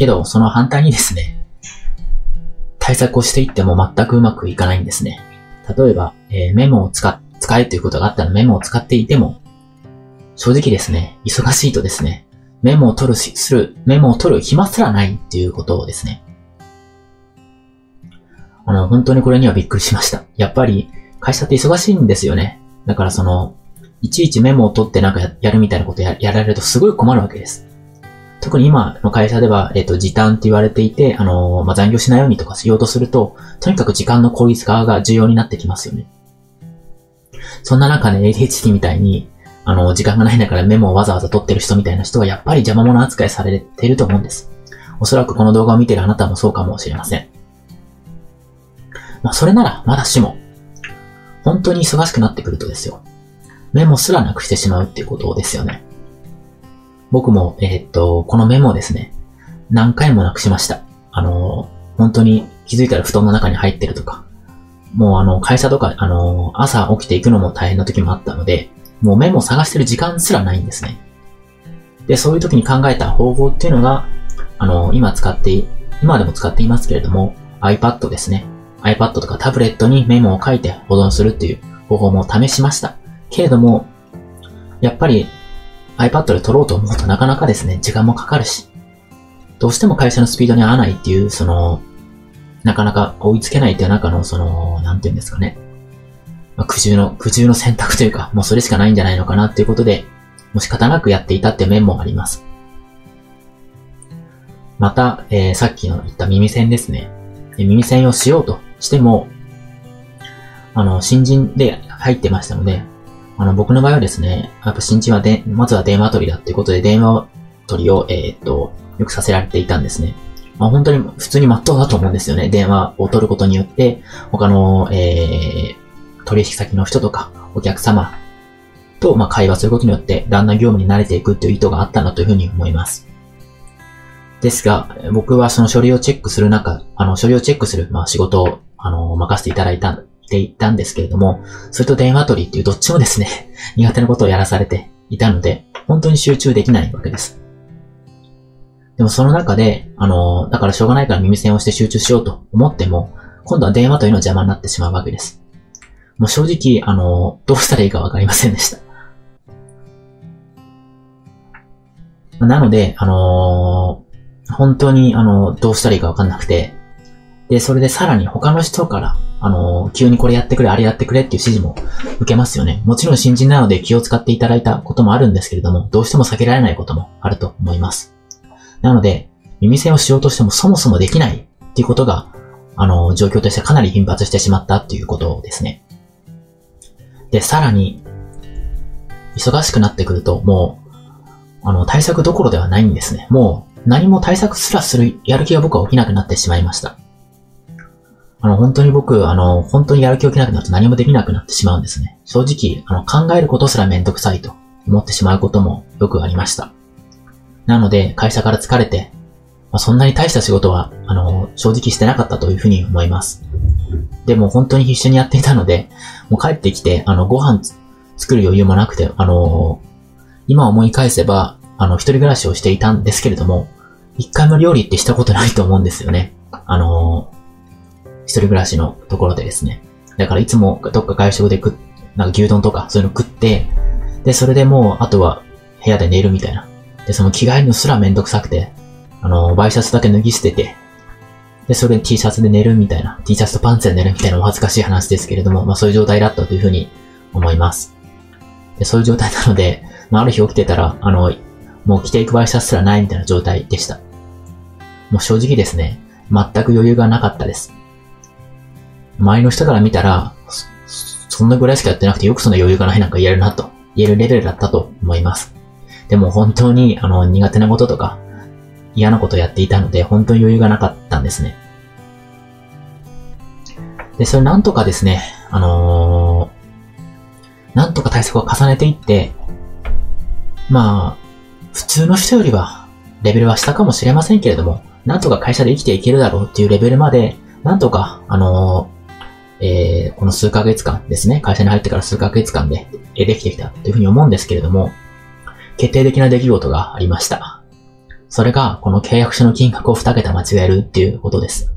けど、その反対にですね、対策をしていっても全くうまくいかないんですね。例えば、えー、メモを使、使えということがあったらメモを使っていても、正直ですね、忙しいとですね、メモを取るし、する、メモを取る暇すらないっていうことをですね。あの、本当にこれにはびっくりしました。やっぱり、会社って忙しいんですよね。だからその、いちいちメモを取ってなんかやるみたいなことややられるとすごい困るわけです。特に今の会社では、えっ、と、時短って言われていて、あのー、まあ、残業しないようにとかしようとすると、とにかく時間の効率化が重要になってきますよね。そんな中ね、ADHD みたいに、あの、時間がないんだからメモをわざわざ取ってる人みたいな人はやっぱり邪魔者扱いされていると思うんです。おそらくこの動画を見てるあなたもそうかもしれません。まあ、それなら、まだしも、本当に忙しくなってくるとですよ。メモすらなくしてしまうっていうことですよね。僕も、えー、っと、このメモをですね、何回もなくしました。あの、本当に気づいたら布団の中に入ってるとか、もうあの、会社とか、あの、朝起きていくのも大変な時もあったので、もうメモを探してる時間すらないんですね。で、そういう時に考えた方法っていうのが、あの、今使って、今でも使っていますけれども、iPad ですね。iPad とかタブレットにメモを書いて保存するっていう方法も試しました。けれども、やっぱり iPad で撮ろうと思うとなかなかですね、時間もかかるし、どうしても会社のスピードに合わないっていう、その、なかなか追いつけないっていう中の、その、なんていうんですかね。まあ、苦渋の、苦渋の選択というか、もうそれしかないんじゃないのかなっていうことで、もう仕方なくやっていたって面もあります。また、えー、さっきの言った耳栓ですね。耳栓をしようとしても、あの、新人で入ってましたので、あの、僕の場合はですね、やっぱ新人はで、まずは電話取りだっていうことで、電話取りを、えー、っと、よくさせられていたんですね。まあ、本当に普通に真っ当だと思うんですよね。電話を取ることによって、他の、えー、取引先の人とか、お客様と、まあ、会話することによって、だんだん業務に慣れていくっていう意図があったんだというふうに思います。ですが、僕はその書類をチェックする中、あの、書類をチェックする、まあ、仕事を、あの、任せていただいた、ていたんですけれども、それと電話取りっていうどっちもですね、苦手なことをやらされていたので、本当に集中できないわけです。でもその中で、あの、だからしょうがないから耳栓をして集中しようと思っても、今度は電話というのは邪魔になってしまうわけです。もう正直、あの、どうしたらいいかわかりませんでした。なので、あの本当に、あの、どうしたらいいかわかんなくて、で、それでさらに他の人から、あの、急にこれやってくれ、あれやってくれっていう指示も受けますよね。もちろん新人なので気を使っていただいたこともあるんですけれども、どうしても避けられないこともあると思います。なので、耳栓をしようとしてもそもそもできないっていうことが、あの、状況としてかなり頻発してしまったっていうことですね。で、さらに、忙しくなってくると、もう、あの、対策どころではないんですね。もう、何も対策すらするやる気が僕は起きなくなってしまいました。あの、本当に僕、あの、本当にやる気起きなくなると何もできなくなってしまうんですね。正直、あの、考えることすらめんどくさいと思ってしまうこともよくありました。なので、会社から疲れて、まあ、そんなに大した仕事は、あの、正直してなかったというふうに思います。でも本当に必死にやっていたので、もう帰ってきて、あの、ご飯作る余裕もなくて、あの、今思い返せば、あの、一人暮らしをしていたんですけれども、一回も料理ってしたことないと思うんですよね。あの、一人暮らしのところでですね。だからいつもどっか外食で食っ、なんか牛丼とかそういうの食って、で、それでもう、あとは部屋で寝るみたいな。で、その着替えるのすらめんどくさくて、あの、ワイシャツだけ脱ぎ捨てて、で、それで T シャツで寝るみたいな、T シャツとパンツで寝るみたいなお恥ずかしい話ですけれども、まあそういう状態だったというふうに思います。で、そういう状態なので、まあある日起きてたら、あの、もう着ていくワイシャツすらないみたいな状態でした。もう正直ですね、全く余裕がなかったです。周りの人から見たら、そんなぐらいしかやってなくてよくその余裕がないなんか言えるなと、言えるレベルだったと思います。でも本当に、あの、苦手なこととか、嫌なことをやっていたので、本当に余裕がなかったんですね。で、それなんとかですね、あのー、なんとか対策を重ねていって、まあ、普通の人よりは、レベルは下かもしれませんけれども、なんとか会社で生きていけるだろうっていうレベルまで、なんとか、あのー、えー、この数ヶ月間ですね、会社に入ってから数ヶ月間で、えできてきたというふうに思うんですけれども、決定的な出来事がありました。それが、この契約書の金額を2桁間違えるっていうことです。